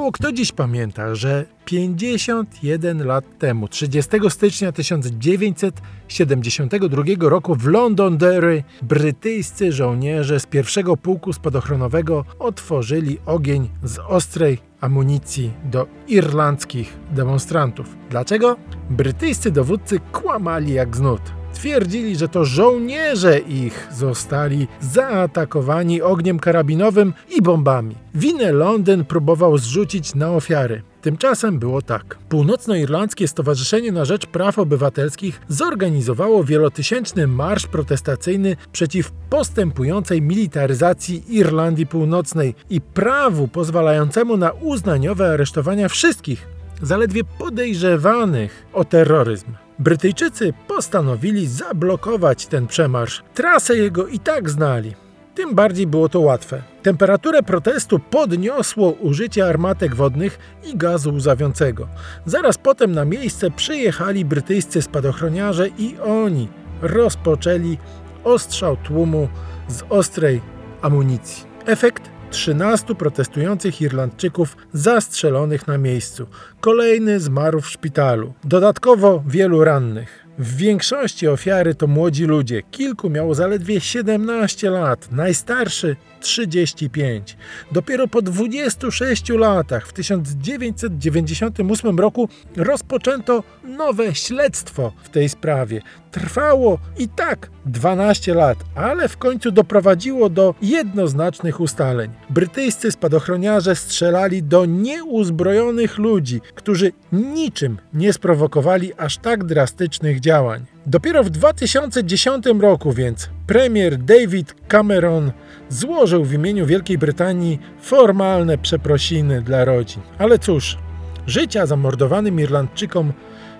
Mało kto dziś pamięta, że 51 lat temu, 30 stycznia 1972 roku w Londonderry brytyjscy żołnierze z pierwszego pułku spadochronowego otworzyli ogień z ostrej amunicji do irlandzkich demonstrantów. Dlaczego? Brytyjscy dowódcy kłamali jak znud. Twierdzili, że to żołnierze ich zostali zaatakowani ogniem karabinowym i bombami. Winę Londyn próbował zrzucić na ofiary. Tymczasem było tak. Północnoirlandzkie Stowarzyszenie na Rzecz Praw Obywatelskich zorganizowało wielotysięczny marsz protestacyjny przeciw postępującej militaryzacji Irlandii Północnej i prawu pozwalającemu na uznaniowe aresztowania wszystkich, zaledwie podejrzewanych o terroryzm. Brytyjczycy postanowili zablokować ten przemarsz. Trasę jego i tak znali. Tym bardziej było to łatwe. Temperaturę protestu podniosło użycie armatek wodnych i gazu łzawiącego. Zaraz potem na miejsce przyjechali brytyjscy spadochroniarze i oni rozpoczęli ostrzał tłumu z ostrej amunicji. Efekt 13 protestujących Irlandczyków zastrzelonych na miejscu. Kolejny zmarł w szpitalu. Dodatkowo wielu rannych. W większości ofiary to młodzi ludzie. Kilku miało zaledwie 17 lat, najstarszy 35. Dopiero po 26 latach, w 1998 roku, rozpoczęto nowe śledztwo w tej sprawie. Trwało i tak 12 lat, ale w końcu doprowadziło do jednoznacznych ustaleń. Brytyjscy spadochroniarze strzelali do nieuzbrojonych ludzi, którzy niczym nie sprowokowali aż tak drastycznych działań. Dopiero w 2010 roku więc premier David Cameron złożył w imieniu Wielkiej Brytanii formalne przeprosiny dla rodzin. Ale cóż, życia zamordowanym Irlandczykom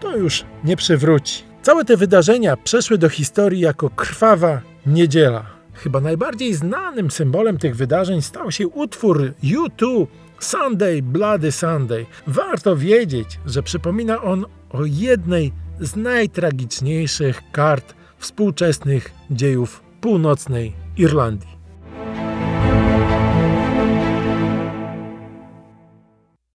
to już nie przywróci. Całe te wydarzenia przeszły do historii jako krwawa niedziela. Chyba najbardziej znanym symbolem tych wydarzeń stał się utwór U2 Sunday Bloody Sunday. Warto wiedzieć, że przypomina on o jednej z najtragiczniejszych kart współczesnych dziejów północnej Irlandii.